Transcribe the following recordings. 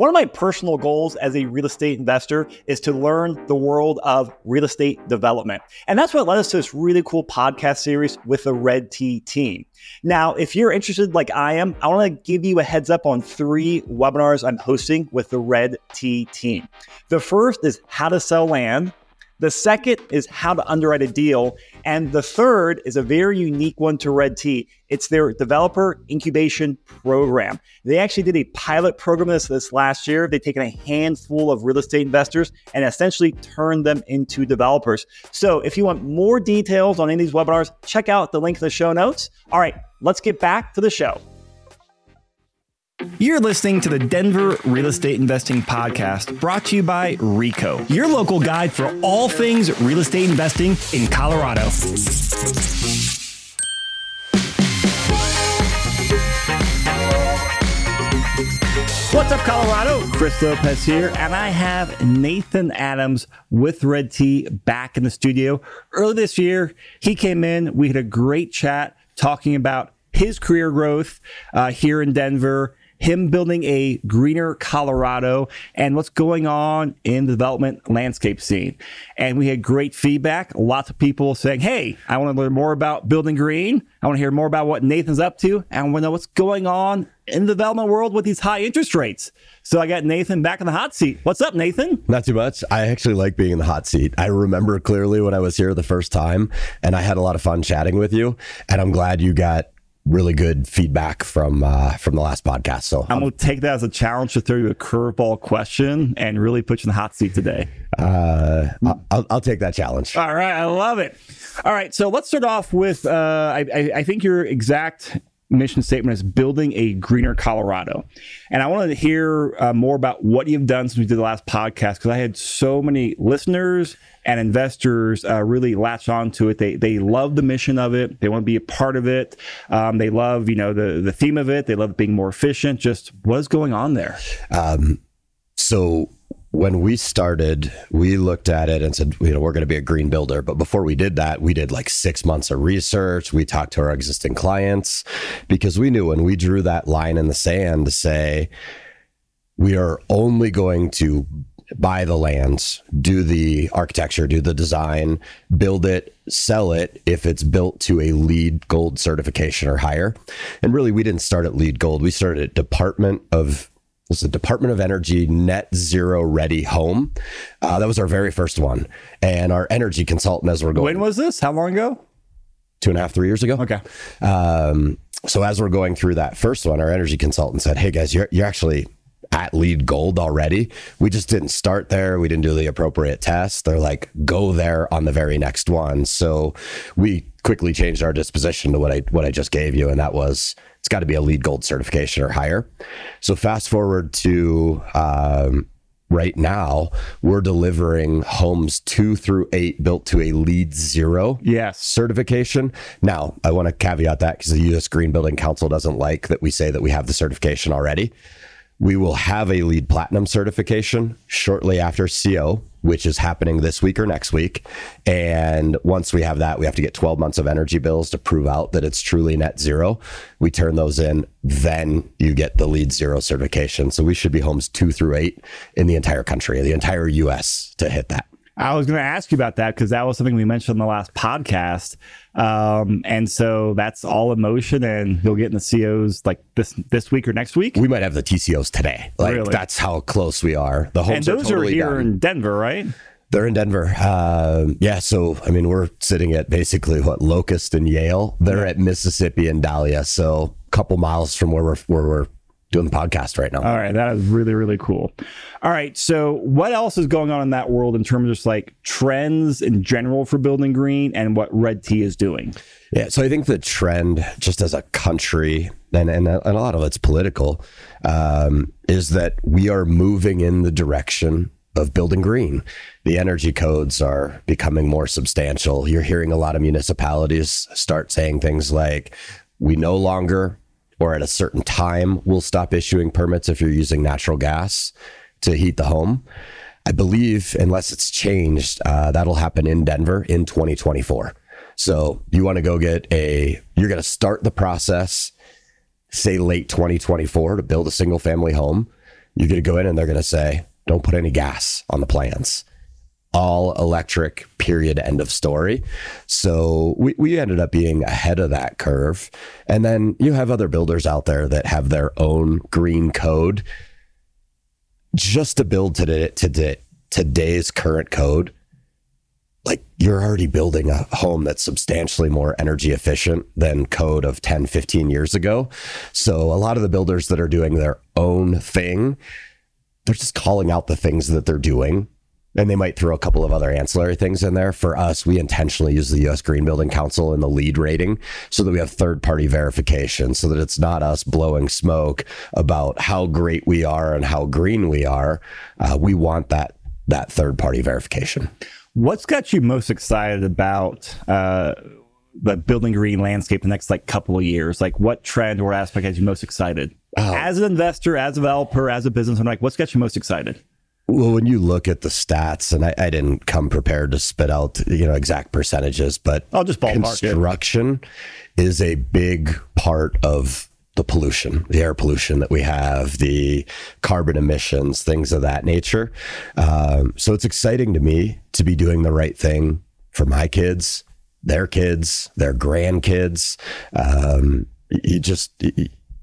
One of my personal goals as a real estate investor is to learn the world of real estate development. And that's what led us to this really cool podcast series with the Red T team. Now, if you're interested like I am, I want to give you a heads up on three webinars I'm hosting with the Red T team. The first is how to sell land. The second is how to underwrite a deal. And the third is a very unique one to Red T. It's their developer incubation program. They actually did a pilot program this, this last year. They've taken a handful of real estate investors and essentially turned them into developers. So if you want more details on any of these webinars, check out the link in the show notes. All right, let's get back to the show. You're listening to the Denver Real Estate Investing Podcast brought to you by RICO, your local guide for all things real estate investing in Colorado. What's up, Colorado? Chris Lopez here, and I have Nathan Adams with Red T back in the studio. Early this year, he came in. We had a great chat talking about his career growth uh, here in Denver him building a greener Colorado and what's going on in the development landscape scene. And we had great feedback. Lots of people saying, Hey, I want to learn more about building green. I want to hear more about what Nathan's up to. And I want to know what's going on in the development world with these high interest rates. So I got Nathan back in the hot seat. What's up, Nathan? Not too much. I actually like being in the hot seat. I remember clearly when I was here the first time and I had a lot of fun chatting with you. And I'm glad you got really good feedback from uh, from the last podcast. So I'm gonna take that as a challenge to throw you a curveball question and really put you in the hot seat today. Uh, I'll, I'll, take that challenge. All right, I love it. All right, so let's start off with uh, I, I think your exact mission statement is building a greener Colorado. And I wanted to hear uh, more about what you've done since we did the last podcast because I had so many listeners and investors uh, really latch on to it. They they love the mission of it. They want to be a part of it. Um, they love you know the the theme of it. They love being more efficient. Just what's going on there? Um, so when we started, we looked at it and said, you know, we're going to be a green builder. But before we did that, we did like six months of research. We talked to our existing clients because we knew when we drew that line in the sand to say, we are only going to buy the lands, do the architecture, do the design, build it, sell it if it's built to a LEED gold certification or higher. And really, we didn't start at LEED gold. We started at Department of was the Department of Energy Net Zero Ready Home. Uh, that was our very first one, and our energy consultant as we're going. When was this? How long ago? Two and a half, three years ago. Okay. Um, so as we're going through that first one, our energy consultant said, "Hey guys, you're you're actually at LEED gold already. We just didn't start there. We didn't do the appropriate test. They're like, go there on the very next one. So we quickly changed our disposition to what I what I just gave you, and that was it's got to be a LEED gold certification or higher. So fast forward to um, right now, we're delivering homes two through eight built to a LEED zero yes. certification. Now, I want to caveat that because the U.S. Green Building Council doesn't like that we say that we have the certification already. We will have a LEED platinum certification shortly after CO, which is happening this week or next week. And once we have that, we have to get 12 months of energy bills to prove out that it's truly net zero. We turn those in, then you get the LEED zero certification. So we should be homes two through eight in the entire country, the entire US to hit that. I was going to ask you about that because that was something we mentioned in the last podcast. Um, and so that's all in motion, and you'll get in the COs like this this week or next week. We might have the TCOs today. Like really? that's how close we are. The homes and those are, totally are here done. in Denver, right? They're in Denver. Um, yeah. So, I mean, we're sitting at basically what Locust and Yale. They're yeah. at Mississippi and Dahlia. So, a couple miles from where we're, where we're doing the podcast right now. All right, that is really really cool. All right, so what else is going on in that world in terms of just like trends in general for building green and what Red T is doing? Yeah, so I think the trend, just as a country, and and, and a lot of it's political, um, is that we are moving in the direction of building green. The energy codes are becoming more substantial. You're hearing a lot of municipalities start saying things like, we no longer or at a certain time we'll stop issuing permits if you're using natural gas to heat the home. I believe, unless it's changed, uh, that'll happen in Denver in 2024. So you want to go get a, you're going to start the process, say late 2024 to build a single family home You're going to go in and they're going to say, don't put any gas on the plans. All electric, period, end of story. So we, we ended up being ahead of that curve. And then you have other builders out there that have their own green code. Just to build today, today today's current code, like you're already building a home that's substantially more energy efficient than code of 10, 15 years ago. So a lot of the builders that are doing their own thing, they're just calling out the things that they're doing. And they might throw a couple of other ancillary things in there. For us, we intentionally use the US Green Building Council in the LEED rating so that we have third party verification so that it's not us blowing smoke about how great we are and how green we are. Uh, we want that that third party verification. What's got you most excited about uh, the building green landscape the next like couple of years? Like, what trend or aspect has you most excited? Oh. As an investor, as a developer, as a business owner, like, what's got you most excited? Well, when you look at the stats, and I, I, didn't come prepared to spit out you know exact percentages, but I'll just construction it. is a big part of the pollution, the air pollution that we have, the carbon emissions, things of that nature. Um, so it's exciting to me to be doing the right thing for my kids, their kids, their grandkids. Um, you just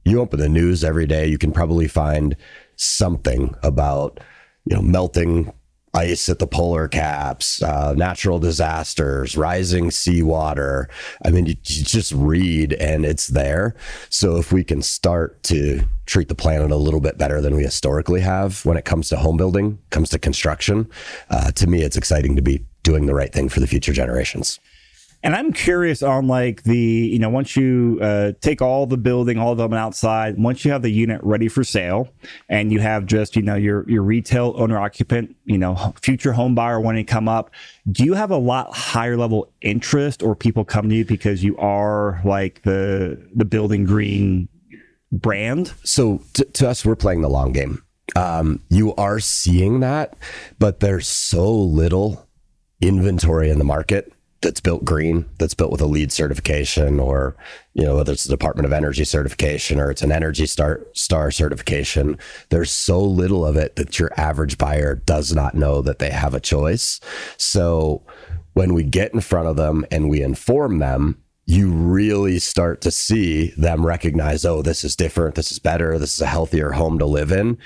you open the news every day, you can probably find something about you know melting ice at the polar caps, uh, natural disasters, rising seawater. I mean, you, you, just read and it's there. So if we can start to treat the planet a little bit better than we historically have when it comes to home building, comes to construction, uh, to me, it's exciting to be doing the right thing for the future generations. And I'm curious on like the, you know, once you uh, take all the building, all of them outside, once you have the unit ready for sale and you have just, you know, your, your retail owner occupant, you know, future home buyer wanting to come up, do you have a lot higher level interest or people come to you because you are like the, the building green brand? So to, to us, we're playing the long game. Um, you are seeing that, but there's so little inventory in the market that's built green, that's built with a LEED certification, or you know whether it's a Department of Energy certification or it's an Energy Star Star certification. There's so little of it that your average buyer does not know that they have a choice. So when we get in front of them and we inform them, you really start to see them recognize, oh, this is different, this is better, this is a healthier home to live in.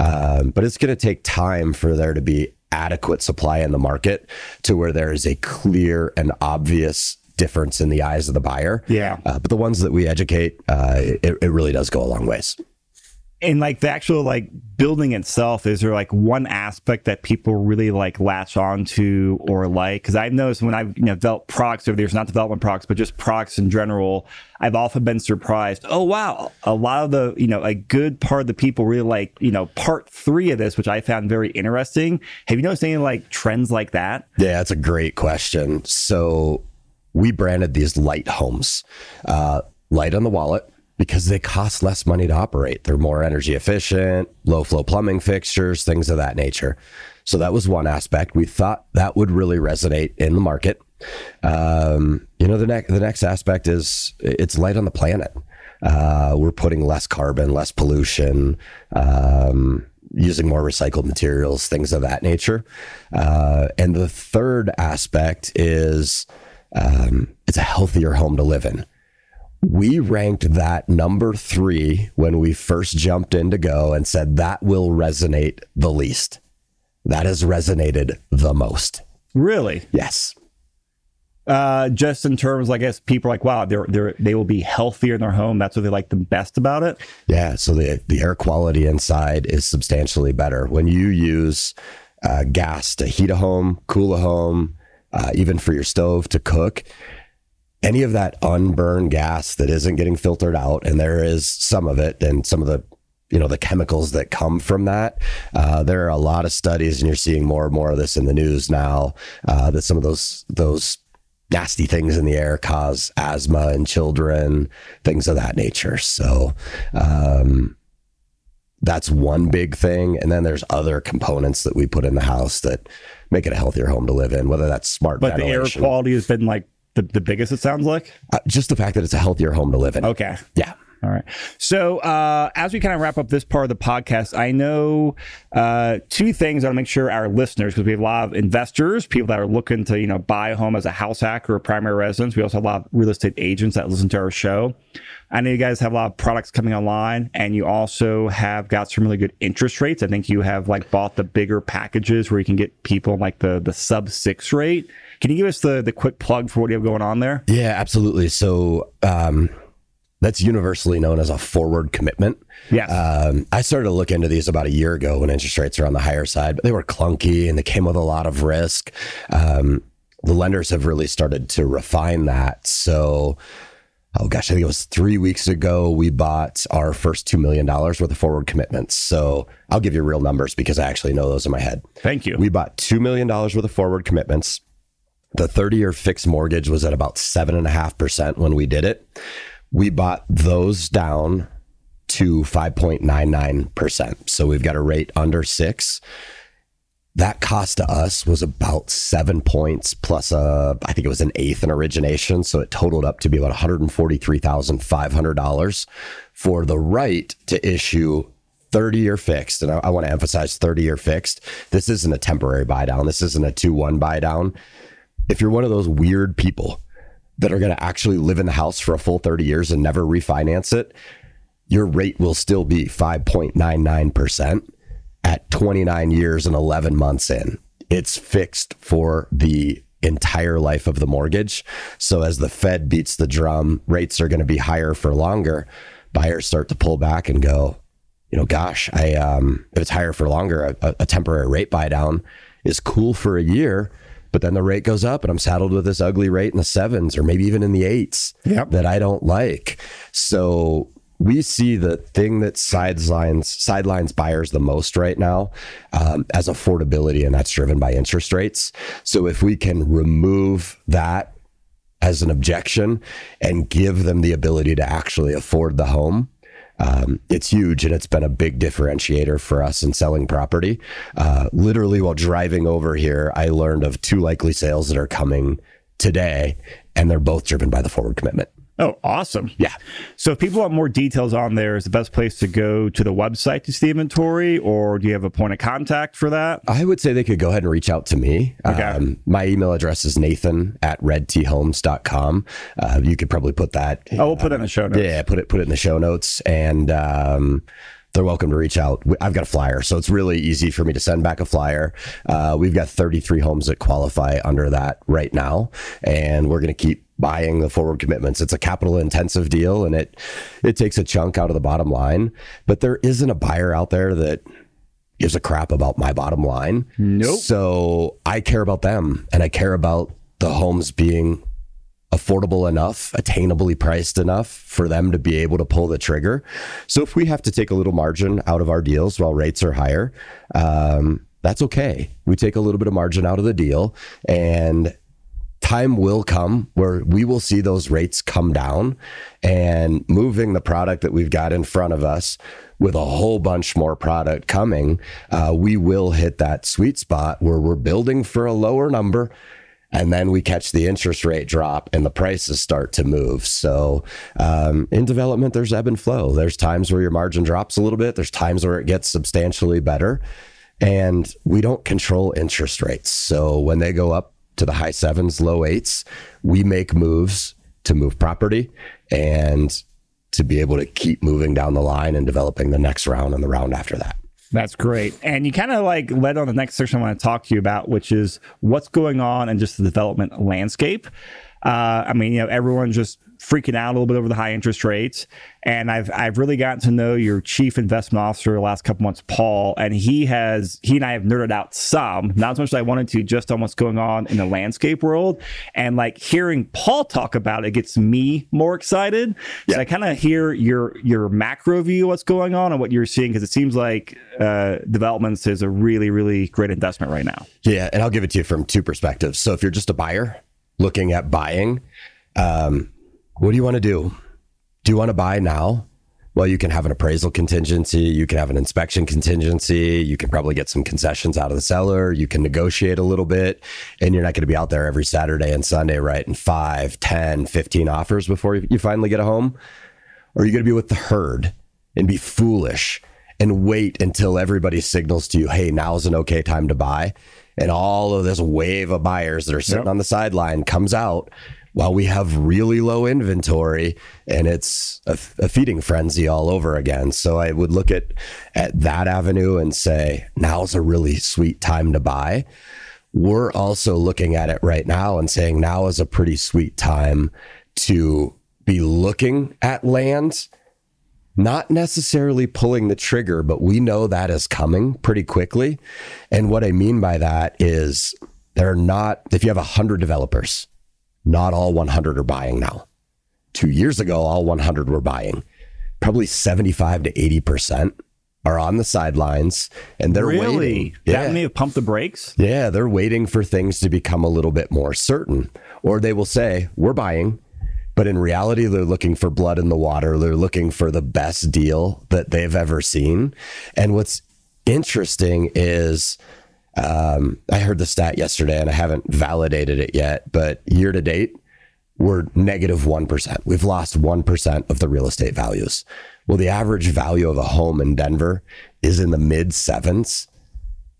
Um, but it's going to take time for there to be adequate supply in the market to where there is a clear and obvious difference in the eyes of the buyer. Yeah. Uh, but the ones that we educate, uh, it, it really does go a long ways and like the actual like building itself is there like one aspect that people really like latch onto or like? Because i've noticed when i've you know developed products over there's not development products but just products in general i've often been surprised. Oh wow. A lot of the you know a good part of the people really like you know part three of this which i found very interesting. Have you noticed any like trends like that? Yeah that's a great question. So we branded these light homes. Uh, light on the wallet because they cost less money to operate. They're more energy efficient, low flow plumbing fixtures, things of that nature. So that was one aspect. We thought that would really resonate in the market. Um, you know, the next the next aspect is it's light on the planet. Uh, we're putting less carbon, less pollution, um, using more recycled materials, things of that nature. Uh, and the third aspect is um, it's a healthier home to live in we ranked that number three when we first jumped in to go and said that will resonate the least. That has resonated the most. Really? Yes. Uh, just in terms, I guess people are like, wow, they're, they're, they will be healthier in their home. That's what they like the best about it. Yeah. So the, the air quality inside is substantially better. When you use uh, gas to heat a home, cool a home, uh, even for your stove to cook, any of that unburned gas that isn't getting filtered out, and there is some of it, and some of the you know the chemicals that come from that. Uh, there are a lot of studies, and you're seeing more and more of this in the news now. Uh, that some of those those nasty things in the air cause asthma in children, things of that nature. So. Um, that's one big thing. And then there's other components that we put in the house that make it a healthier home to live in, whether that's smart. But the air quality has been like the, the biggest it sounds like? Uh, just the fact that it's a healthier home to live in. Okay. Yeah. All right. So uh, as we kind of wrap up this part of the podcast, I know uh, two things I want to make sure our listeners, because we have a lot of investors, people that are looking to you know buy a home as a house hack or a primary residence. We also have a lot of real estate agents that listen to our show. I know you guys have a lot of products coming online, and you also have got some really good interest rates. I think you have like bought the bigger packages where you can get people like the the sub six rate. Can you give us the the quick plug for what you have going on there? Yeah, absolutely. So um, that's universally known as a forward commitment. Yeah. Um, I started to look into these about a year ago when interest rates are on the higher side, but they were clunky and they came with a lot of risk. Um, the lenders have really started to refine that. So oh gosh, I think it was three weeks ago, we bought our first $2 million worth of forward commitments. So I'll give you real numbers because I actually know those in my head. Thank you. We bought $2 million worth of forward commitments. The 30 year fixed mortgage was at about 7.5% when we did it. We bought those down to 5.99%. So we've got a rate under six that cost to us was about seven points plus a, I think it was an eighth in origination. So it totaled up to be about $143,500 for the right to issue 30 year fixed. And I, I want to emphasize 30 year fixed. This isn't a temporary buy down. This isn't a 2 1 buy down. If you're one of those weird people that are going to actually live in the house for a full 30 years and never refinance it, your rate will still be 5.99% at 29 years and 11 months in. It's fixed for the entire life of the mortgage. So as the Fed beats the drum, rates are going to be higher for longer. Buyers start to pull back and go, you know, gosh, I um, if it's higher for longer, a, a temporary rate buy down is cool for a year, but then the rate goes up and I'm saddled with this ugly rate in the sevens or maybe even in the eights yep. that I don't like. So we see the thing that sidelines sidelines buyers the most right now um, as affordability, and that's driven by interest rates. So if we can remove that as an objection and give them the ability to actually afford the home. Um, it's huge and it's been a big differentiator for us in selling property. Uh, literally, while driving over here, I learned of two likely sales that are coming today, and they're both driven by the forward commitment. Oh, awesome. Yeah. So if people want more details on there, is the best place to go to the website to see inventory, or do you have a point of contact for that? I would say they could go ahead and reach out to me. Okay. Um, my email address is nathan at redthomes.com. Uh, you could probably put that. Oh, we'll put it in the show notes. Yeah, put it put it in the show notes. And um, they're welcome to reach out. I've got a flyer, so it's really easy for me to send back a flyer. Uh, we've got 33 homes that qualify under that right now, and we're going to keep buying the forward commitments. It's a capital intensive deal, and it it takes a chunk out of the bottom line. But there isn't a buyer out there that gives a crap about my bottom line. Nope. So I care about them, and I care about the homes being affordable enough, attainably priced enough for them to be able to pull the trigger. So if we have to take a little margin out of our deals while rates are higher, um, that's okay. We take a little bit of margin out of the deal and time will come where we will see those rates come down and moving the product that we've got in front of us with a whole bunch more product coming, uh, we will hit that sweet spot where we're building for a lower number and then we catch the interest rate drop and the prices start to move. So um, in development, there's ebb and flow. There's times where your margin drops a little bit. There's times where it gets substantially better, and we don't control interest rates. So when they go up to the high sevens, low eights, we make moves to move property and to be able to keep moving down the line and developing the next round and the round after that. That's great. And you kind of like led on the next section I want to talk to you about, which is what's going on in just the development landscape. Uh, I mean, you know, everyone just freaking out a little bit over the high interest rates. And I've I've really gotten to know your chief investment officer the last couple months, Paul, and he has he and I have nerded out some, not as much as I wanted to, just on what's going on in the landscape world. And like hearing Paul talk about it gets me more excited. Yeah. So I kind of hear your your macro view of what's going on and what you're seeing because it seems like uh, developments is a really really great investment right now. Yeah, and I'll give it to you from two perspectives. So if you're just a buyer looking at buying. Um, what do you want to do? Do you want to buy now? Well, you can have an appraisal contingency, you can have an inspection contingency, you can probably get some concessions out of the seller, you can negotiate a little bit, and you're not going to be out there every Saturday and Sunday writing 5, 10, 15 offers before you finally get a home. Or are you going to be with the herd and be foolish and wait until everybody signals to you, hey, now's an okay time to buy? And all of this wave of buyers that are sitting yep. on the sideline comes out while we have really low inventory and it's a, a, feeding frenzy all over again. So I would look at at that avenue and say now's a really sweet time to buy. We're also looking at it right now and saying now is a pretty sweet time to be looking at land not necessarily pulling the trigger, but we know that is coming pretty quickly. And what I mean by that is they're not, if you have 100 developers, not all 100 are buying now. Two years ago, all 100 were buying. Probably 75 to 80% are on the sidelines and they're really? waiting. Yeah. That may have pumped the brakes? Yeah, they're waiting for things to become a little bit more certain. Or they will say, We're buying. But in reality, they're looking for blood in the water. They're looking for the best deal that they've ever seen. And what's interesting is um, I heard the stat yesterday and I haven't validated it yet, but year to date, we're negative 1. We've lost 1% of the real estate values. Well, the average value of a home in Denver is in the mid sevens.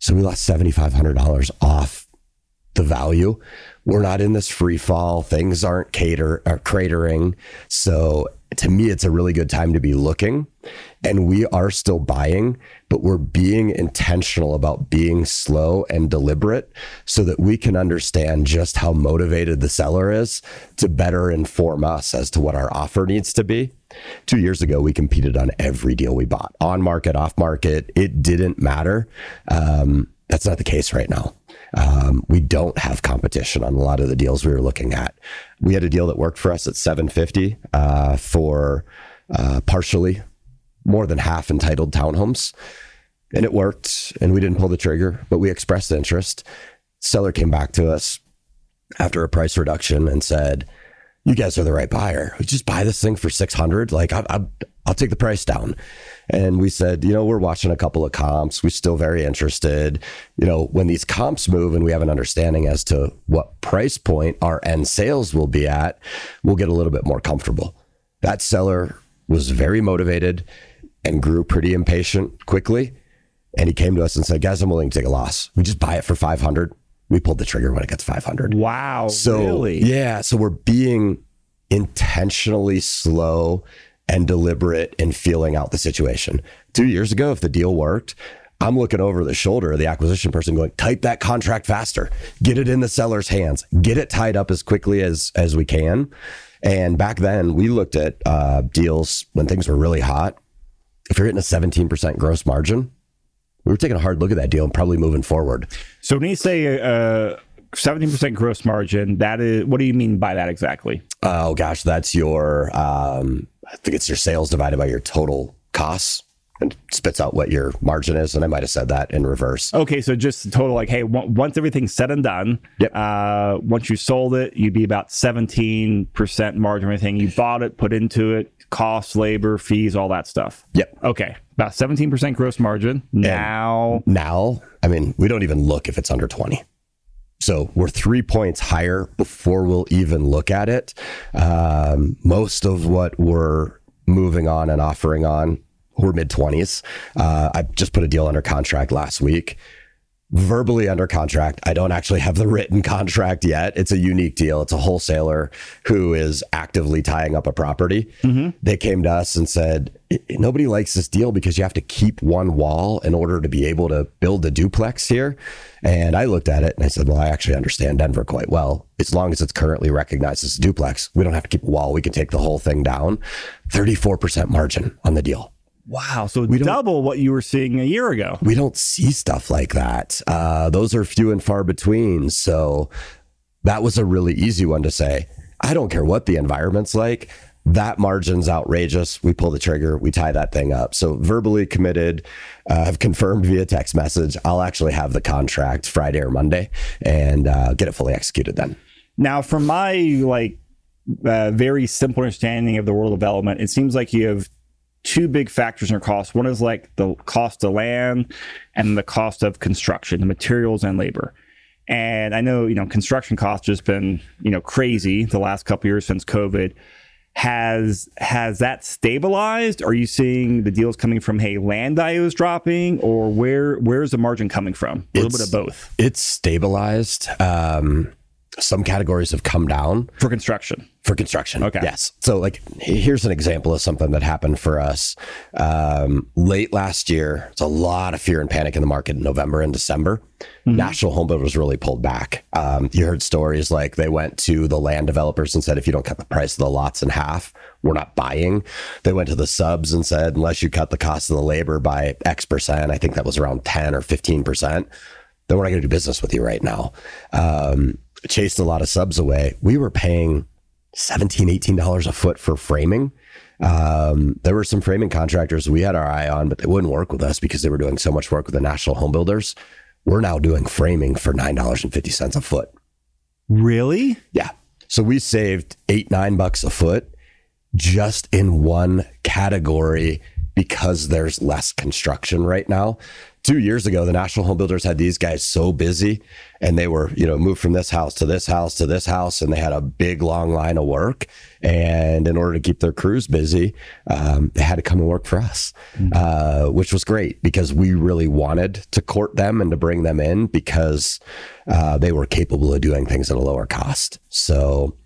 So we lost $7,500 off the value. We're not in this free fall. Things aren't cater or cratering. So to me, it's a really good time to be looking. And we are still buying, but we're being intentional about being slow and deliberate so that we can understand just how motivated the seller is to better inform us as to what our offer needs to be. Two years ago, we competed on every deal we bought on market, off market. It didn't matter. Um, that's not the case right now. Um, we don't have competition on a lot of the deals we were looking at. We had a deal that worked for us at 750 uh, for uh, partially more than half entitled townhomes, and it worked. And we didn't pull the trigger, but we expressed interest. Seller came back to us after a price reduction and said, "You guys are the right buyer. Just buy this thing for 600. Like I, I, I'll take the price down." And we said, you know, we're watching a couple of comps. We're still very interested. You know, when these comps move and we have an understanding as to what price point our end sales will be at, we'll get a little bit more comfortable. That seller was very motivated and grew pretty impatient quickly. And he came to us and said, guys, I'm willing to take a loss. We just buy it for 500. We pulled the trigger when it gets 500. Wow. So, really? yeah. So we're being intentionally slow and deliberate in feeling out the situation. Two years ago, if the deal worked, I'm looking over the shoulder of the acquisition person going, type that contract faster, get it in the seller's hands, get it tied up as quickly as as we can. And back then, we looked at uh, deals when things were really hot. If you're hitting a 17% gross margin, we were taking a hard look at that deal and probably moving forward. So when you say uh, 17% gross margin, that is, what do you mean by that exactly? Oh gosh, that's your um, I think it's your sales divided by your total costs and spits out what your margin is. And I might have said that in reverse. Okay, so just total like, hey, once everything's said and done, yep. Uh, once you sold it, you'd be about seventeen percent margin. Everything you bought it, put into it, costs, labor, fees, all that stuff. Yep. Okay, about seventeen percent gross margin. Now, and now, I mean, we don't even look if it's under twenty. So we're three points higher before we'll even look at it. Um, most of what we're moving on and offering on, we're mid 20s. Uh, I just put a deal under contract last week verbally under contract. I don't actually have the written contract yet. It's a unique deal. It's a wholesaler who is actively tying up a property. Mm-hmm. They came to us and said, Nobody likes this deal because you have to keep one wall in order to be able to build the duplex here. And I looked at it and I said, Well, I actually understand Denver quite well. As long as it's currently recognized as a duplex, we don't have to keep a wall. We can take the whole thing down. 34% margin on the deal. Wow. So we double what you were seeing a year ago. We don't see stuff like that. Uh, those are few and far between. So that was a really easy one to say. I don't care what the environment's like. That margin's outrageous. We pull the trigger, we tie that thing up. So verbally committed, uh, have confirmed via text message. I'll actually have the contract Friday or Monday and uh, get it fully executed then. Now, from my like uh, very simple understanding of the world of development, it seems like you have two big factors in your cost. One is like the cost of land and the cost of construction, the materials and labor. And I know, you know, construction costs just been, you know, crazy the last couple years since COVID. has has that stabilized? Are you seeing the deals coming from hey land values dropping, or where where's the margin coming from? A little bit of both. It's stabilized. Um, some categories have come down for construction. For construction, okay. Yes. So, like, here's an example of something that happened for us um, late last year. It's a lot of fear and panic in the market in November and December. Mm-hmm. National home builders really pulled back. Um, you heard stories like they went to the land developers and said, if you don't cut the price of the lots in half, we're not buying. They went to the subs and said, unless you cut the cost of the labor by X percent, I think that was around 10 or 15 percent, then we're not going to do business with you right now. Um, chased a lot of subs away. We were paying 17 $18 a foot for framing. Um, there were some framing contractors we had our eye on, but they wouldn't work with us because they were doing so much work with the national home builders. We're now doing framing for $9.50 a foot. Really? Yeah. So we saved eight, nine bucks a foot just in one category because there's less construction right now two years ago, the national home builders had these guys so busy and they were, you know, moved from this house to this house to this house and they had a big long line of work. And in order to keep their crews busy, um, they had to come and work for us, mm-hmm. uh, which was great because we really wanted to court them and to bring them in because uh, they were capable of doing things at a lower cost. So,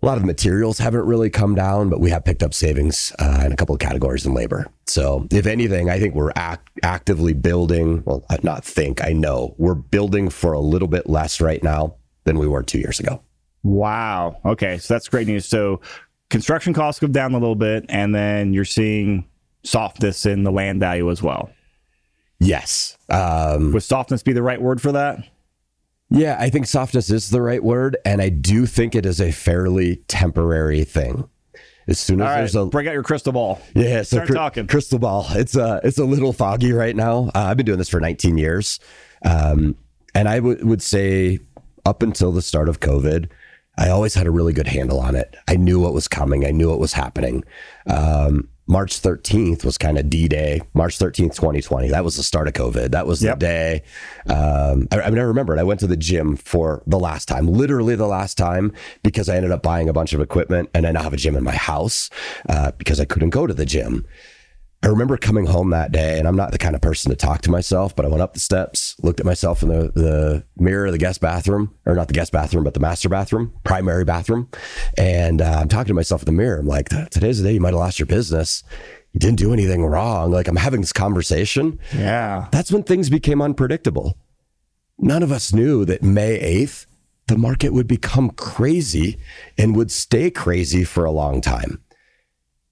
a lot of materials haven't really come down, but we have picked up savings uh, in a couple of categories in labor. So, if anything, I think we're act- actively building. Well, not think, I know we're building for a little bit less right now than we were two years ago. Wow. Okay. So, that's great news. So, construction costs go down a little bit, and then you're seeing softness in the land value as well. Yes. Um, Would softness be the right word for that? Yeah, I think softness is the right word, and I do think it is a fairly temporary thing. As soon as All there's a break out your crystal ball, yeah, so start cr- talking crystal ball. It's a uh, it's a little foggy right now. Uh, I've been doing this for 19 years, um, and I w- would say up until the start of COVID, I always had a really good handle on it. I knew what was coming. I knew what was happening. Um, March 13th was kind of D Day, March 13th, 2020. That was the start of COVID. That was yep. the day. Um, I, I, mean, I remember it. I went to the gym for the last time, literally the last time, because I ended up buying a bunch of equipment and I now have a gym in my house uh, because I couldn't go to the gym. I remember coming home that day, and I'm not the kind of person to talk to myself, but I went up the steps, looked at myself in the, the mirror of the guest bathroom, or not the guest bathroom, but the master bathroom, primary bathroom. And uh, I'm talking to myself in the mirror. I'm like, today's the day you might have lost your business. You didn't do anything wrong. Like, I'm having this conversation. Yeah. That's when things became unpredictable. None of us knew that May 8th, the market would become crazy and would stay crazy for a long time.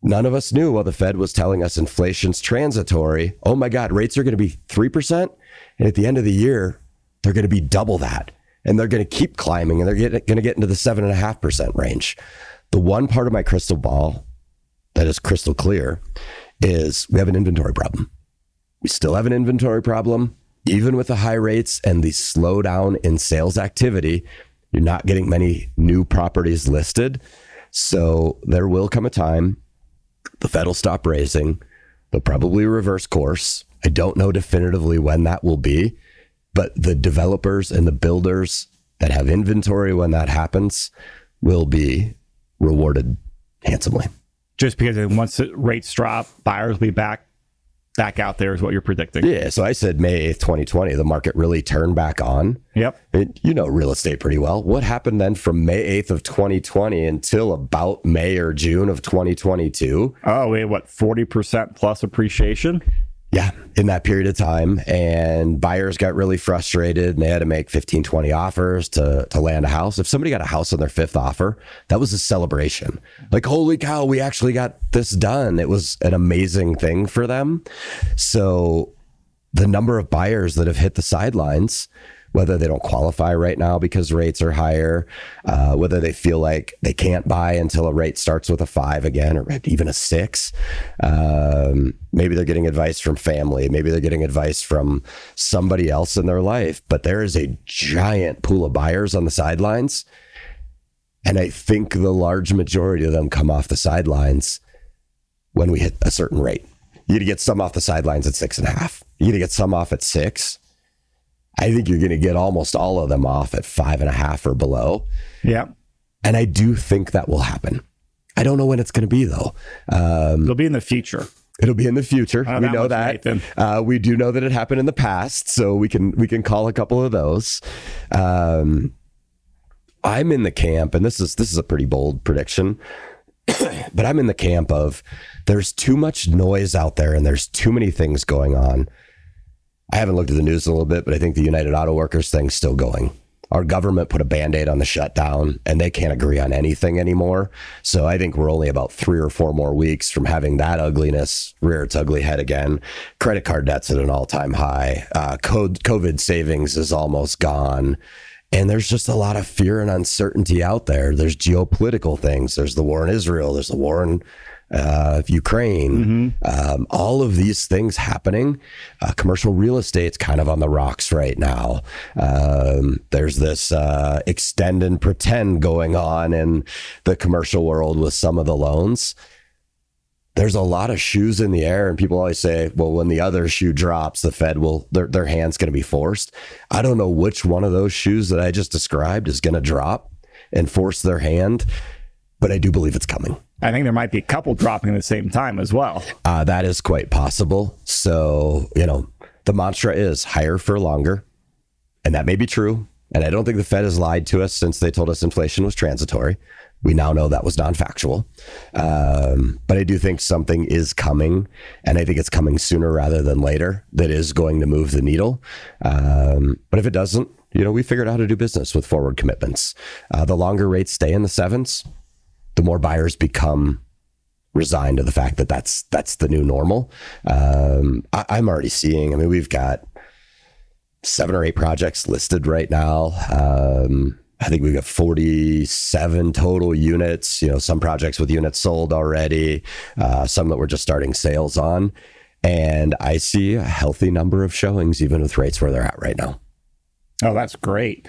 None of us knew while the Fed was telling us inflation's transitory. Oh my God, rates are going to be 3%. And at the end of the year, they're going to be double that. And they're going to keep climbing and they're going to get into the 7.5% range. The one part of my crystal ball that is crystal clear is we have an inventory problem. We still have an inventory problem. Even with the high rates and the slowdown in sales activity, you're not getting many new properties listed. So there will come a time the Fed will stop raising. They'll probably reverse course. I don't know definitively when that will be, but the developers and the builders that have inventory when that happens will be rewarded handsomely. Just because once rates drop, buyers will be back back out there is what you're predicting. Yeah. So I said May 8th, 2020, the market really turned back on. Yep. It, you know real estate pretty well. What happened then from May 8th of 2020 until about May or June of 2022? Oh, we had what, 40% plus appreciation? Yeah, in that period of time. And buyers got really frustrated and they had to make 15, 20 offers to, to land a house. If somebody got a house on their fifth offer, that was a celebration. Like, holy cow, we actually got this done. It was an amazing thing for them. So the number of buyers that have hit the sidelines whether they don't qualify right now because rates are higher, uh, whether they feel like they can't buy until a rate starts with a five again or even a six. Um, maybe they're getting advice from family, maybe they're getting advice from somebody else in their life, but there is a giant pool of buyers on the sidelines. And I think the large majority of them come off the sidelines when we hit a certain rate. You're going to get some off the sidelines at six and a half. You're going to get some off at six. I think you're going to get almost all of them off at five and a half or below. Yeah. And I do think that will happen. I don't know when it's going to be though. Um, It'll be in the future. It'll be in the future. We know that. Uh, we do know that it happened in the past, so we can we can call a couple of those. Um, I'm in the camp, and this is this is a pretty bold prediction, but I'm in the camp of there's too much noise out there, and there's too many things going on. I haven't looked at the news a little bit, but I think the United Auto Workers thing's still going. Our government put a band-aid on the shutdown and they can't agree on anything anymore. So i think we're only about three or four more weeks from having that ugliness rear its ugly head again. Credit card debt's at an all-time high. Uh, covid savings is almost gone. And there's just a lot of fear and uncertainty out there. There's geopolitical things. There's the war in israel. There's the war in uh, Ukraine, mm-hmm. um, all of these things happening. Uh, commercial real estate's kind of on the rocks right now. Um, there's this uh, extend and pretend going on in the commercial world with some of the loans. There's a lot of shoes in the air, and people always say, "Well, when the other shoe drops, the Fed will their their hand's going to be forced." I don't know which one of those shoes that I just described is going to drop and force their hand, but I do believe it's coming. I think there might be a couple dropping at the same time as well. Uh, that is quite possible. So, you know, the mantra is higher for longer. And that may be true. And I don't think the Fed has lied to us since they told us inflation was transitory. We now know that was non factual. Um, but I do think something is coming. And I think it's coming sooner rather than later that is going to move the needle. Um, but if it doesn't, you know, we figured out how to do business with forward commitments. Uh, the longer rates stay in the sevens, the more buyers become resigned to the fact that that's that's the new normal. Um, I, am already seeing. I mean, we've got seven or eight projects listed right now. Um, I think we've got 47 total units. You know, some projects with units sold already, uh, some that we're just starting sales on, and I see a healthy number of showings, even with rates where they're at right now. Oh, that's great.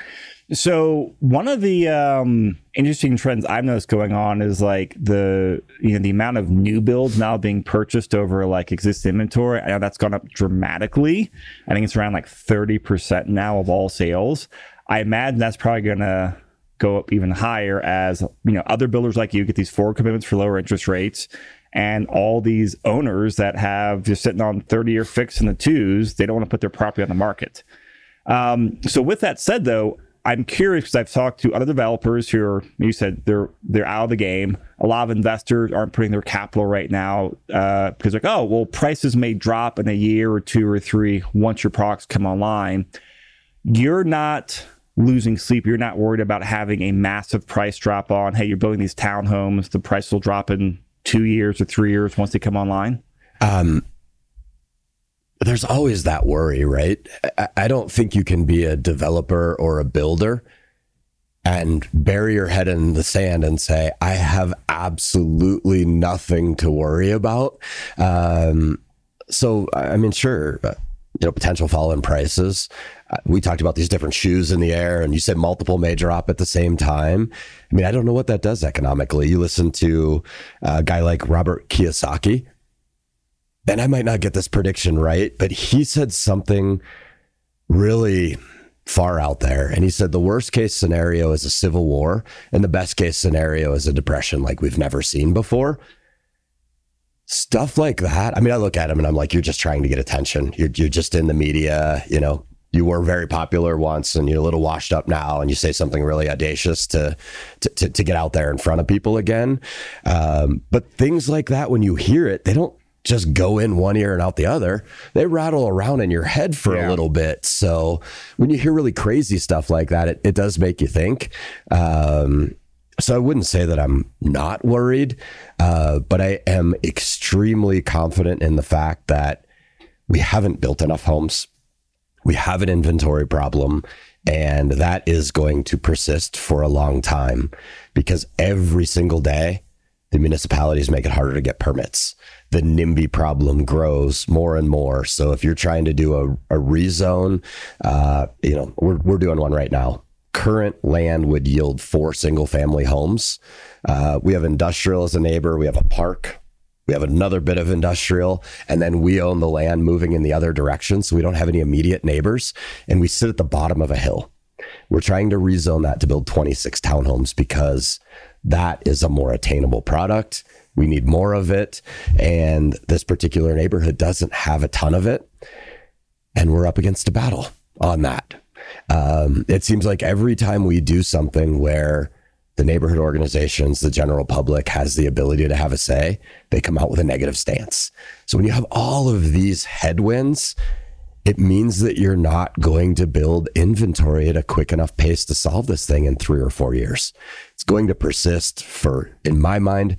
So one of the um, interesting trends I've noticed going on is like the you know the amount of new builds now being purchased over like existing inventory. I know that's gone up dramatically. I think it's around like thirty percent now of all sales. I imagine that's probably going to go up even higher as you know other builders like you get these forward commitments for lower interest rates and all these owners that have just sitting on 30 year fix in the twos they don't want to put their property on the market um, so with that said though I'm curious because I've talked to other developers who are, you said they're they're out of the game. A lot of investors aren't putting their capital right now uh, because like, oh, well, prices may drop in a year or two or three once your products come online. You're not losing sleep. You're not worried about having a massive price drop on. Hey, you're building these townhomes. The price will drop in two years or three years once they come online. Um, there's always that worry, right? I don't think you can be a developer or a builder and bury your head in the sand and say, I have absolutely nothing to worry about. Um, so, I mean, sure, uh, you know, potential fall in prices. Uh, we talked about these different shoes in the air, and you said multiple may drop at the same time. I mean, I don't know what that does economically. You listen to a guy like Robert Kiyosaki, and I might not get this prediction right, but he said something really far out there. And he said the worst case scenario is a civil war, and the best case scenario is a depression like we've never seen before. Stuff like that. I mean, I look at him and I'm like, you're just trying to get attention. You're, you're just in the media, you know. You were very popular once and you're a little washed up now, and you say something really audacious to to, to, to get out there in front of people again. Um, but things like that, when you hear it, they don't just go in one ear and out the other. They rattle around in your head for yeah. a little bit. So when you hear really crazy stuff like that, it, it does make you think. Um, so I wouldn't say that I'm not worried, uh, but I am extremely confident in the fact that we haven't built enough homes. We have an inventory problem, and that is going to persist for a long time because every single day, the municipalities make it harder to get permits the NIMBY problem grows more and more. So if you're trying to do a, a rezone, uh, you know, we're, we're doing one right now. Current land would yield four single family homes. Uh, we have industrial as a neighbor. We have a park. We have another bit of industrial, and then we own the land moving in the other direction. So we don't have any immediate neighbors, and we sit at the bottom of a hill. We're trying to rezone that to build 26 townhomes because that is a more attainable product. We need more of it. And this particular neighborhood doesn't have a ton of it. And we're up against a battle on that. Um, it seems like every time we do something where the neighborhood organizations, the general public has the ability to have a say, they come out with a negative stance. So when you have all of these headwinds, it means that you're not going to build inventory at a quick enough pace to solve this thing in three or four years. It's going to persist for, in my mind,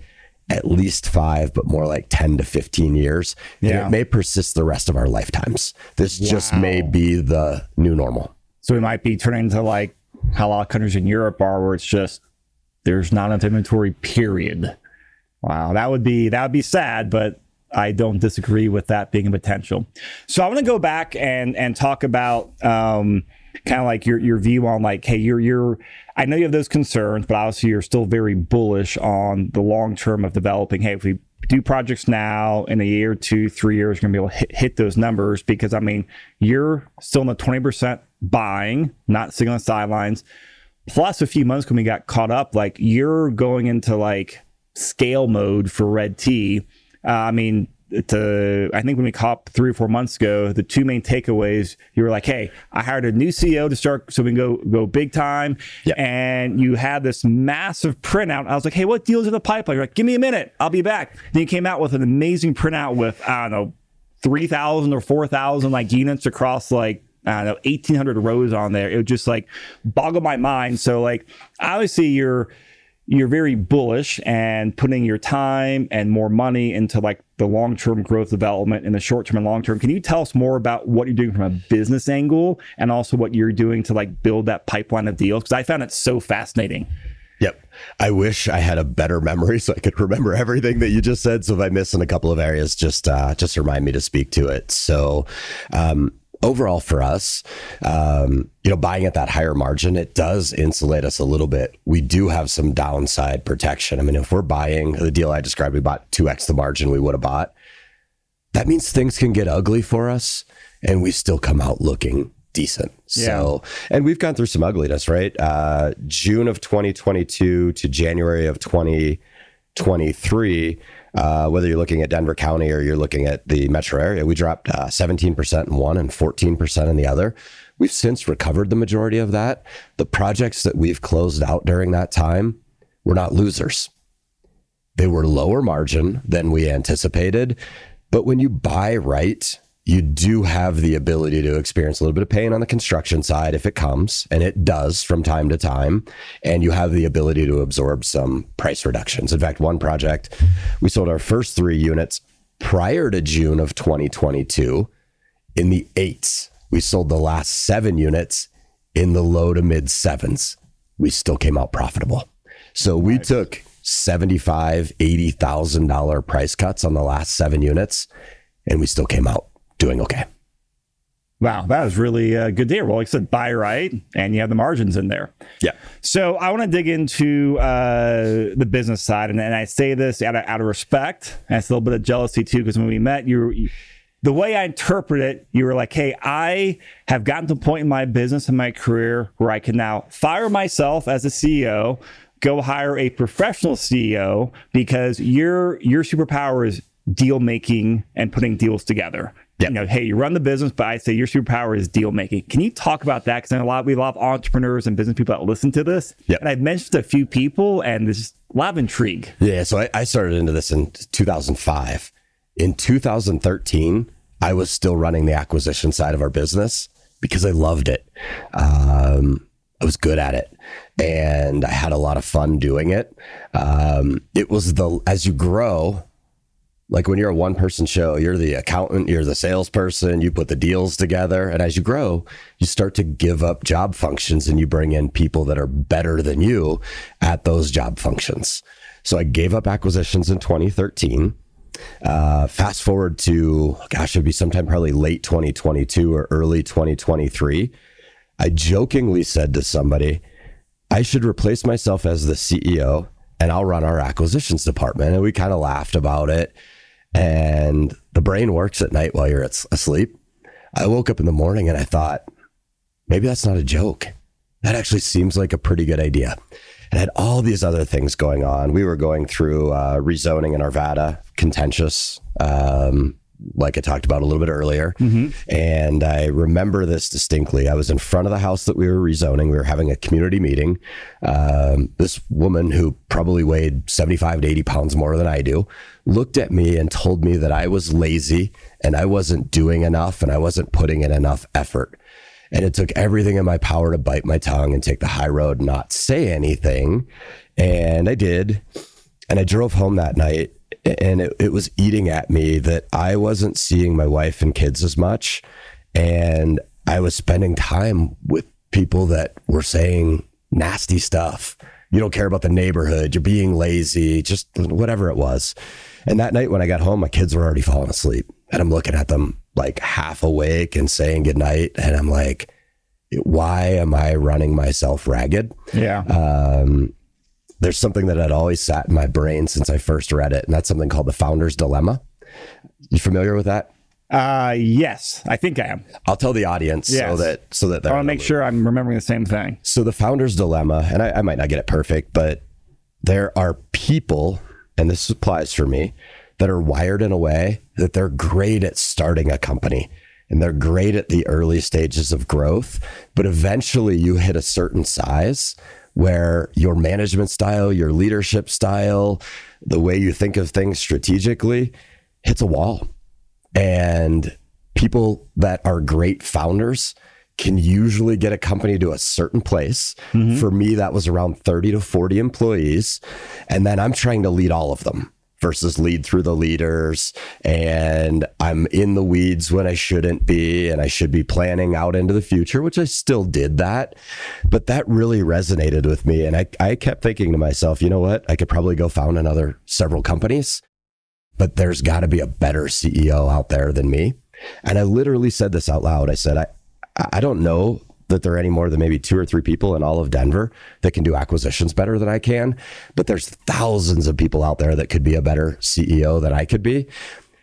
at least five, but more like 10 to 15 years. And it may persist the rest of our lifetimes. This just may be the new normal. So we might be turning into like how a lot of countries in Europe are, where it's just there's not enough inventory. Period. Wow, that would be that would be sad, but I don't disagree with that being a potential. So I want to go back and and talk about um, kind of like your your view on like, hey, you're you're. I know you have those concerns, but obviously you're still very bullish on the long term of developing. Hey, if we do projects now in a year, two, three years, you're gonna be able to hit, hit those numbers because I mean, you're still in the twenty percent buying, not sitting on the sidelines. Plus, a few months when we got caught up, like you're going into like scale mode for Red T. Uh, I mean, to I think when we caught three or four months ago, the two main takeaways you were like, "Hey, I hired a new CEO to start, so we can go go big time." Yeah. And you had this massive printout. I was like, "Hey, what deals in the pipeline?" You're like, "Give me a minute, I'll be back." Then you came out with an amazing printout with I don't know, three thousand or four thousand like units across like I don't know, 1800 rows on there. It was just like boggle my mind. So like, obviously you're, you're very bullish and putting your time and more money into like the long-term growth development in the short term and long term. Can you tell us more about what you're doing from a business angle and also what you're doing to like build that pipeline of deals? Cause I found it so fascinating. Yep. I wish I had a better memory so I could remember everything that you just said. So if I miss in a couple of areas, just uh, just remind me to speak to it. So um, overall for us, um, you know, buying at that higher margin, it does insulate us a little bit. We do have some downside protection. I mean, if we're buying the deal I described, we bought two x the margin we would have bought. That means things can get ugly for us, and we still come out looking decent. So, and we've gone through some ugliness, right? Uh, June of 2022 to January of 2023, uh, whether you're looking at Denver County or you're looking at the metro area, we dropped uh, 17% in one and 14% in the other. We've since recovered the majority of that. The projects that we've closed out during that time were not losers. They were lower margin than we anticipated. But when you buy right, you do have the ability to experience a little bit of pain on the construction side if it comes, and it does from time to time. And you have the ability to absorb some price reductions. In fact, one project, we sold our first three units prior to June of 2022 in the eights. We sold the last seven units in the low to mid sevens. We still came out profitable. So we took seventy-five, eighty thousand dollar price cuts on the last seven units, and we still came out doing okay. Wow. That was really a good deal. Well, like I said, buy right and you have the margins in there. Yeah. So I want to dig into uh, the business side, and, and I say this out of, out of respect, and it's a little bit of jealousy too, because when we met, you, were, you, the way I interpret it, you were like, "Hey, I have gotten to a point in my business and my career where I can now fire myself as a CEO, go hire a professional CEO because your your superpower is deal making and putting deals together." Yeah. You know, hey, you run the business, but I say your superpower is deal making. Can you talk about that? Because a lot we have a lot of entrepreneurs and business people that listen to this. Yep. And I've mentioned a few people, and there's a lot of intrigue. Yeah. So I, I started into this in 2005. In 2013, I was still running the acquisition side of our business because I loved it. Um, I was good at it and I had a lot of fun doing it. Um, it was the, as you grow, like when you're a one person show, you're the accountant, you're the salesperson, you put the deals together. And as you grow, you start to give up job functions and you bring in people that are better than you at those job functions. So I gave up acquisitions in 2013. Uh, fast forward to, gosh, it'd be sometime probably late 2022 or early 2023. I jokingly said to somebody, I should replace myself as the CEO and I'll run our acquisitions department. And we kind of laughed about it. And the brain works at night while you're asleep. I woke up in the morning and I thought, maybe that's not a joke. That actually seems like a pretty good idea. and had all these other things going on. We were going through uh, rezoning in Arvada, contentious. Um, like I talked about a little bit earlier. Mm-hmm. And I remember this distinctly. I was in front of the house that we were rezoning. We were having a community meeting. Um, this woman who probably weighed 75 to 80 pounds more than I do looked at me and told me that I was lazy and I wasn't doing enough and I wasn't putting in enough effort. And it took everything in my power to bite my tongue and take the high road and not say anything. And I did. And I drove home that night and it, it was eating at me that I wasn't seeing my wife and kids as much. And I was spending time with people that were saying nasty stuff. You don't care about the neighborhood. You're being lazy, just whatever it was. And that night when I got home, my kids were already falling asleep. And I'm looking at them like half awake and saying goodnight. And I'm like, why am I running myself ragged? Yeah. Um, there's something that had always sat in my brain since I first read it, and that's something called the founder's dilemma. You familiar with that? Uh, yes, I think I am. I'll tell the audience yes. so that so that I want to make sure I'm remembering the same thing. So the founder's dilemma, and I, I might not get it perfect, but there are people, and this applies for me, that are wired in a way that they're great at starting a company and they're great at the early stages of growth. But eventually you hit a certain size where your management style, your leadership style, the way you think of things strategically hits a wall. And people that are great founders can usually get a company to a certain place. Mm-hmm. For me, that was around 30 to 40 employees. And then I'm trying to lead all of them versus lead through the leaders. And I'm in the weeds when I shouldn't be. And I should be planning out into the future, which I still did that. But that really resonated with me. And I, I kept thinking to myself, you know what? I could probably go found another several companies, but there's got to be a better CEO out there than me. And I literally said this out loud. I said, I, I don't know that there are any more than maybe two or three people in all of Denver that can do acquisitions better than I can. But there's thousands of people out there that could be a better CEO than I could be.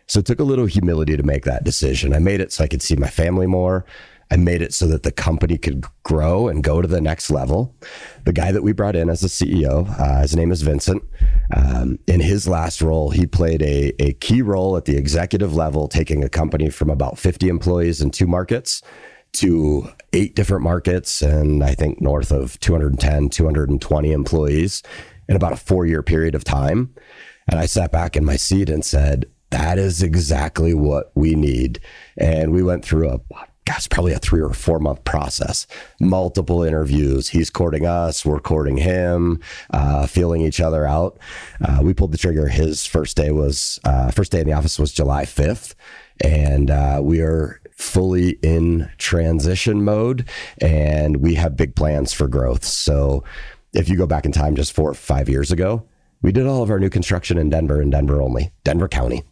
So it took a little humility to make that decision. I made it so I could see my family more. I made it so that the company could grow and go to the next level. The guy that we brought in as a CEO, uh, his name is Vincent. Um, in his last role, he played a, a key role at the executive level, taking a company from about 50 employees in two markets to eight different markets and I think north of 210, 220 employees in about a four year period of time. And I sat back in my seat and said, that is exactly what we need. And we went through a gosh, probably a three or four month process, multiple interviews. He's courting us, we're courting him, uh, feeling each other out. Uh, we pulled the trigger. His first day was, uh, first day in the office was July 5th. And uh, we are fully in transition mode and we have big plans for growth. So if you go back in time just four or five years ago, we did all of our new construction in Denver and Denver only, Denver County,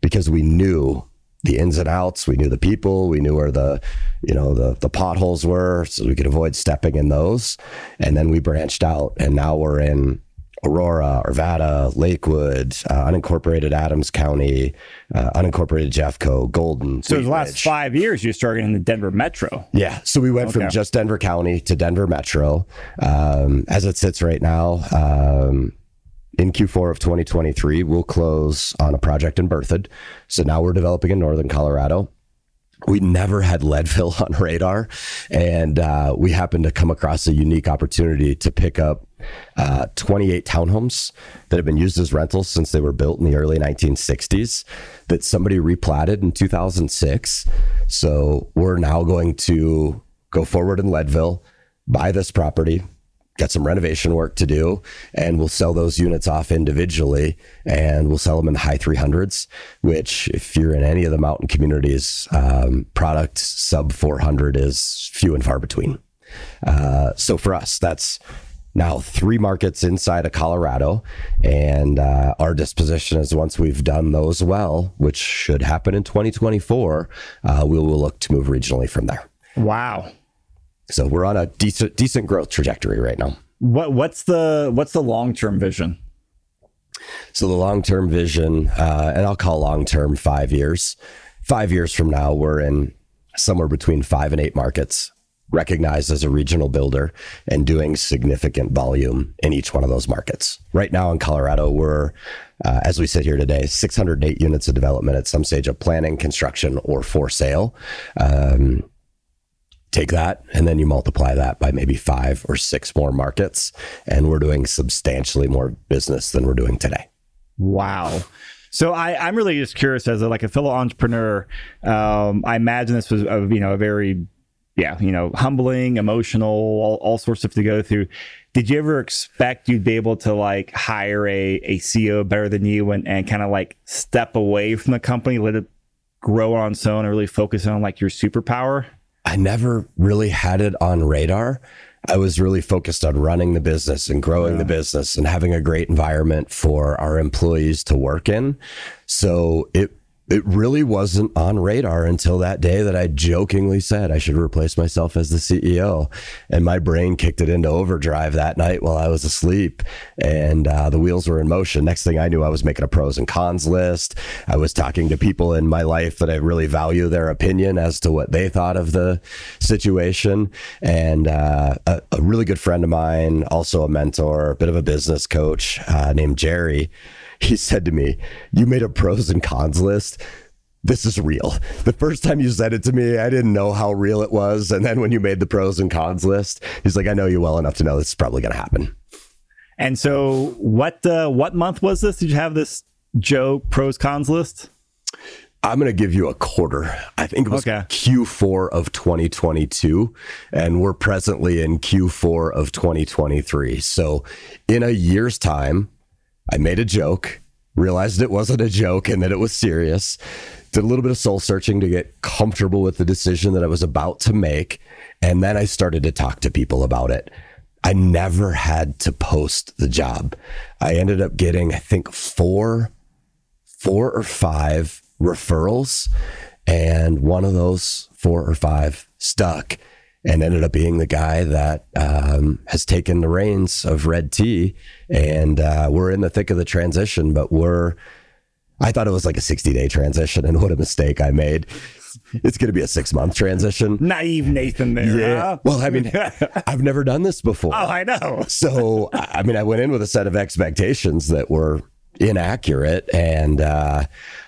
because we knew the ins and outs. We knew the people. We knew where the, you know, the the potholes were, so we could avoid stepping in those. And then we branched out, and now we're in Aurora, Arvada, Lakewood, uh, unincorporated Adams County, uh, unincorporated Jeffco, Golden. So the last five years, you started in the Denver Metro. Yeah. So we went okay. from just Denver County to Denver Metro. Um, as it sits right now, um, in Q4 of 2023, we'll close on a project in Berthoud. So now we're developing in Northern Colorado we never had Leadville on radar, and uh, we happened to come across a unique opportunity to pick up uh, 28 townhomes that have been used as rentals since they were built in the early 1960s that somebody replatted in 2006. So we're now going to go forward in Leadville, buy this property, got some renovation work to do and we'll sell those units off individually and we'll sell them in the high 300s which if you're in any of the mountain communities um, product sub 400 is few and far between. Uh, so for us that's now three markets inside of colorado and uh, our disposition is once we've done those well which should happen in 2024 uh, we will look to move regionally from there. Wow so we're on a decent decent growth trajectory right now. What what's the what's the long term vision? So the long term vision, uh, and I'll call long term five years. Five years from now, we're in somewhere between five and eight markets. recognized as a regional builder and doing significant volume in each one of those markets. Right now in Colorado, we're, uh, as we sit here today, 608 units of development at some stage of planning, construction, or for sale. Um, take that and then you multiply that by maybe five or six more markets, and we're doing substantially more business than we're doing today. Wow. So I, I'm really just curious as a, like a fellow entrepreneur. Um, I imagine this was a, you know a very yeah, you know, humbling, emotional, all, all sorts of to go through. Did you ever expect you'd be able to like hire a, a CEO better than you and, and kind of like step away from the company, let it grow on its own and really focus on like your superpower? I never really had it on radar. I was really focused on running the business and growing yeah. the business and having a great environment for our employees to work in. So it it really wasn't on radar until that day that I jokingly said I should replace myself as the CEO. And my brain kicked it into overdrive that night while I was asleep. And uh, the wheels were in motion. Next thing I knew, I was making a pros and cons list. I was talking to people in my life that I really value their opinion as to what they thought of the situation. And uh, a, a, really good friend of mine, also a mentor, a bit of a business coach uh, named Jerry he said to me, You made a pros and cons list. This is real. The first time you said it to me, I didn't know how real it was. And then when you made the pros and cons list, he's like, I know you well enough to know this is probably going to happen. And so, what uh, what month was this? Did you have this Joe pros cons list? I'm going to give you a quarter. I think it was okay. Q4 of 2022, and we're presently in Q4 of 2023. So, in a year's time, I made a joke, realized it wasn't a joke and that it was serious. Did a little bit of soul searching to get comfortable with the decision that I was about to make. And then I started to talk to people about it. I never had to post the job. I ended up getting, I think, four, four or five referrals. And one of those four or five stuck and ended up being the guy that um, has taken the reins of Red T. And uh, we're in the thick of the transition, but we're, I thought it was like a 60 day transition, and what a mistake I made. It's going to be a six month transition. Naive Nathan there. Yeah. Huh? Well, I mean, I've never done this before. Oh, I know. so, I mean, I went in with a set of expectations that were inaccurate, and uh,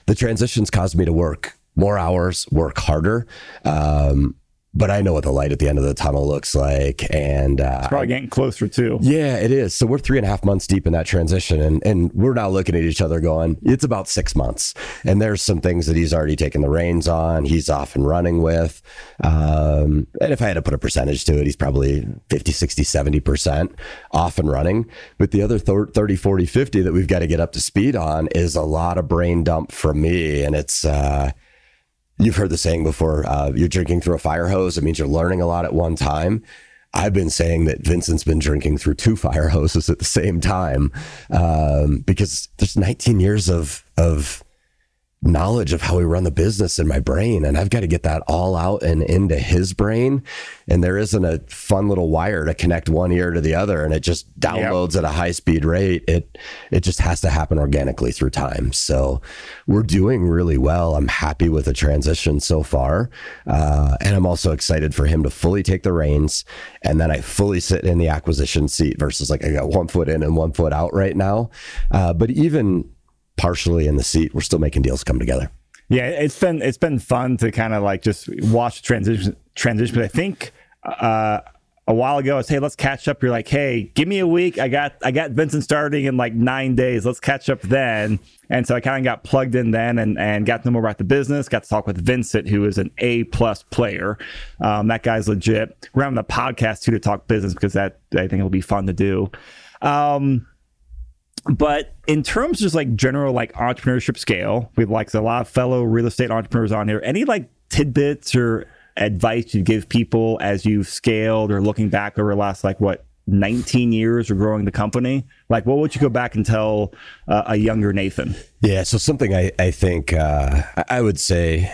the transitions caused me to work more hours, work harder. Um, but I know what the light at the end of the tunnel looks like. And uh, it's probably getting closer too. Yeah, it is. So we're three and a half months deep in that transition, and and we're now looking at each other going, it's about six months. And there's some things that he's already taken the reins on. He's off and running with. Um, and if I had to put a percentage to it, he's probably 50, 60, 70% off and running. But the other 30, 40, 50 that we've got to get up to speed on is a lot of brain dump from me. And it's, uh, You've heard the saying before uh, you're drinking through a fire hose. It means you're learning a lot at one time. I've been saying that Vincent's been drinking through two fire hoses at the same time um, because there's 19 years of of knowledge of how we run the business in my brain and I've got to get that all out and into his brain. And there isn't a fun little wire to connect one ear to the other and it just downloads yep. at a high speed rate. It it just has to happen organically through time. So we're doing really well. I'm happy with the transition so far. Uh, and I'm also excited for him to fully take the reins and then I fully sit in the acquisition seat versus like I got one foot in and one foot out right now. Uh, but even partially in the seat, we're still making deals come together. Yeah, it's been it's been fun to kind of like just watch transition transition. But I think uh, a while ago I was, hey, let's catch up. You're like, hey, give me a week. I got I got Vincent starting in like nine days. Let's catch up then. And so I kind of got plugged in then and, and got to know more about the business. Got to talk with Vincent, who is an A plus player. Um, that guy's legit. We're having a podcast too to talk business because that I think it'll be fun to do. Um, but in terms of just like general like entrepreneurship scale, we've like a lot of fellow real estate entrepreneurs on here. Any like tidbits or advice you give people as you've scaled or looking back over the last like what 19 years of growing the company? Like, what would you go back and tell uh, a younger Nathan? Yeah, so something I, I think uh, I would say,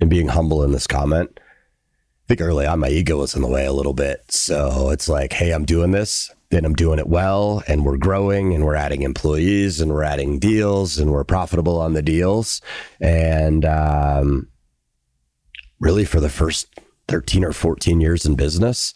in being humble in this comment, I think early on my ego was in the way a little bit. So it's like, hey, I'm doing this and I'm doing it well and we're growing and we're adding employees and we're adding deals and we're profitable on the deals. And um, really, for the first 13 or 14 years in business,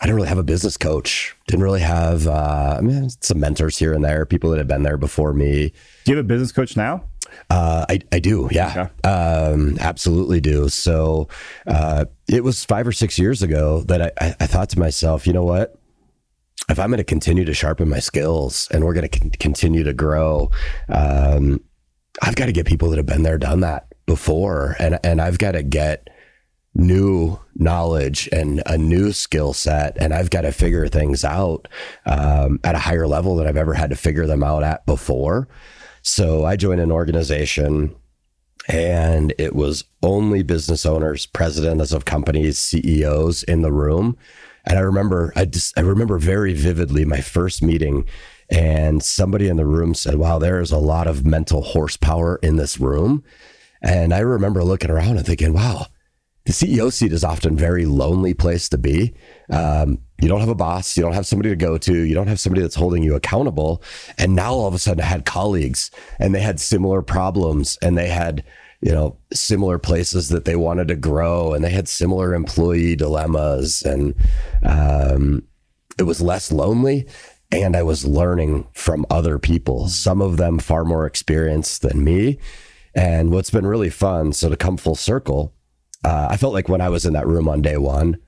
I didn't really have a business coach. Didn't really have, uh, I mean, some mentors here and there, people that had been there before me. Do you have a business coach now? Uh, I, I do, yeah, okay. um, absolutely do. So uh, it was five or six years ago that I, I thought to myself, you know what? If I'm going to continue to sharpen my skills and we're going to con- continue to grow, um, I've got to get people that have been there, done that before, and and I've got to get new knowledge and a new skill set and i've got to figure things out um, at a higher level than i've ever had to figure them out at before. So i joined an organization and it was only business owners presidents of companies ceos in the room and i remember i just i remember very vividly my first meeting and somebody in the room said wow there is a lot of mental horsepower in this room and i remember looking around and thinking wow the CEO seat is often very lonely place to be. Um, you don't have a boss, you don't have somebody to go to, you don't have somebody that's holding you accountable. And now all of a sudden I had colleagues and they had similar problems and they had, you know, similar places that they wanted to grow and they had similar employee dilemmas. And um, it was less lonely. And I was learning from other people, some of them far more experienced than me. And what's been really fun, so to come full circle, uh, I felt like when I was in that room on day one,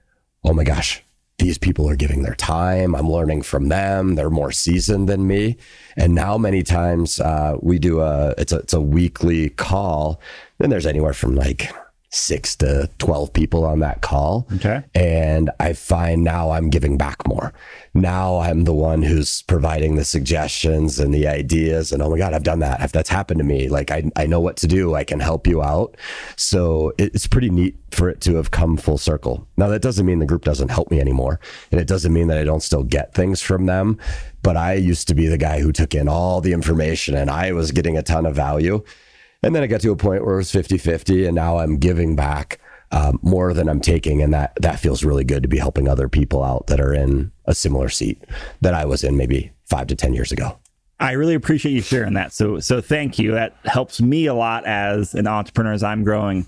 oh my gosh, these people are giving their time. I'm learning from them. They're more seasoned than me. And now many times uh, we do a it's a it's a weekly call. And there's anywhere from like six to 12 people on that call. Okay. And I find now I'm giving back more. Now I'm the one who's providing the suggestions and the ideas. And oh my God, I've done that. If that's happened to me, like I, I know what to do. I can help you out. So it's pretty neat for it to have come full circle. Now, that doesn't mean the group doesn't help me anymore. And it doesn't mean that I don't still get things from them. But I used to be the guy who took in all the information and I was getting a ton of value. And then I got to a point where it was 50 50, and now I'm giving back um, more than I'm taking. And that, that feels really good to be helping other people out that are in a similar seat that I was in maybe five to 10 years ago. I really appreciate you sharing that. So, so thank you. That helps me a lot as an entrepreneur as I'm growing.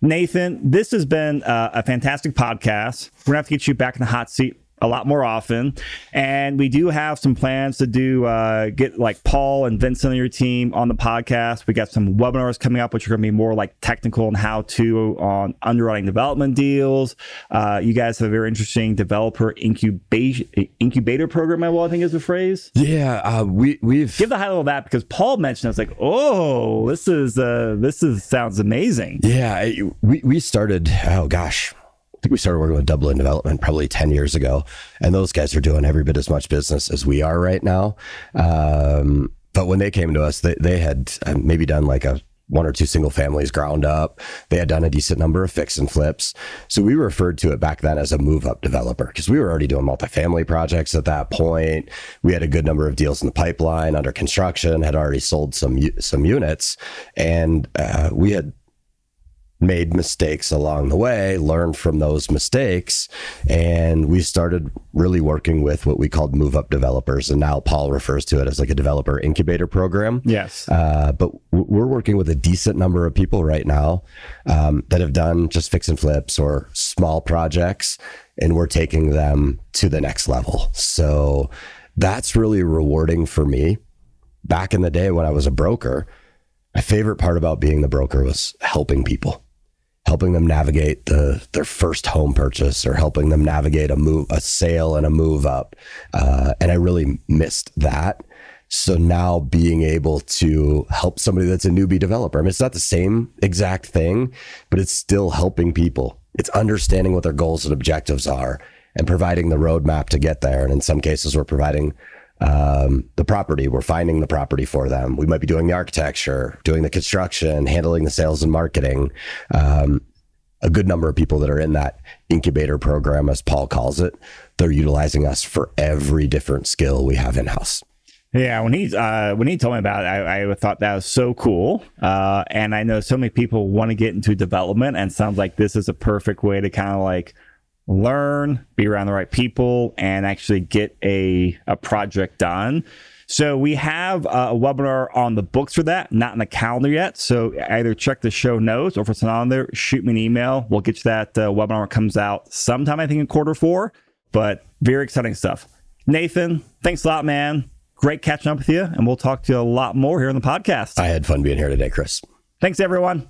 Nathan, this has been uh, a fantastic podcast. We're gonna have to get you back in the hot seat a lot more often. And we do have some plans to do uh, get like Paul and Vincent on your team on the podcast. We got some webinars coming up, which are going to be more like technical and how to on underwriting development deals. Uh, you guys have a very interesting developer incubation incubator program. I think is the phrase. Yeah, uh, we we've give the high level of that because Paul mentioned. I was like, oh, this is uh, this is sounds amazing. Yeah, we we started. Oh gosh think we started working with Dublin Development probably 10 years ago. And those guys are doing every bit as much business as we are right now. Um, but when they came to us, they, they had uh, maybe done like a one or two single families ground up. They had done a decent number of fix and flips. So we referred to it back then as a move up developer because we were already doing multifamily projects at that point. We had a good number of deals in the pipeline under construction, had already sold some some units, and uh, we had made mistakes along the way, learned from those mistakes, and we started really working with what we called move up developers. And now Paul refers to it as like a developer incubator program. Yes. Uh, but we're working with a decent number of people right now um, that have done just fix and flips or small projects, and we're taking them to the next level. So that's really rewarding for me. Back in the day when I was a broker, my favorite part about being the broker was helping people helping them navigate the their first home purchase or helping them navigate a move a sale and a move up. Uh, and i really missed that. So now being able to help somebody that's a newbie developer i mean it's not the same exact thing but it's still helping people. It's understanding what their goals and objectives are and providing the roadmap to get there. And in some cases we're providing um, the property. We're finding the property for them. We might be doing the architecture, doing the construction, handling the sales and marketing. Um, a good number of people that are in that incubator program, as Paul calls it, they're utilizing us for every different skill we have in house. Yeah, when he uh, when he told me about it, I, I thought that was so cool. Uh, and I know so many people want to get into development, and sounds like this is a perfect way to kind of like learn, be around the right people, and actually get a, a project done. So we have a webinar on the books for that, not in the calendar yet. So either check the show notes or if it's not on there, shoot me an email. We'll get you that uh, webinar it comes out sometime, I think, in quarter four. But very exciting stuff. Nathan, thanks a lot, man. Great catching up with you. And we'll talk to you a lot more here on the podcast. I had fun being here today, Chris. Thanks, everyone.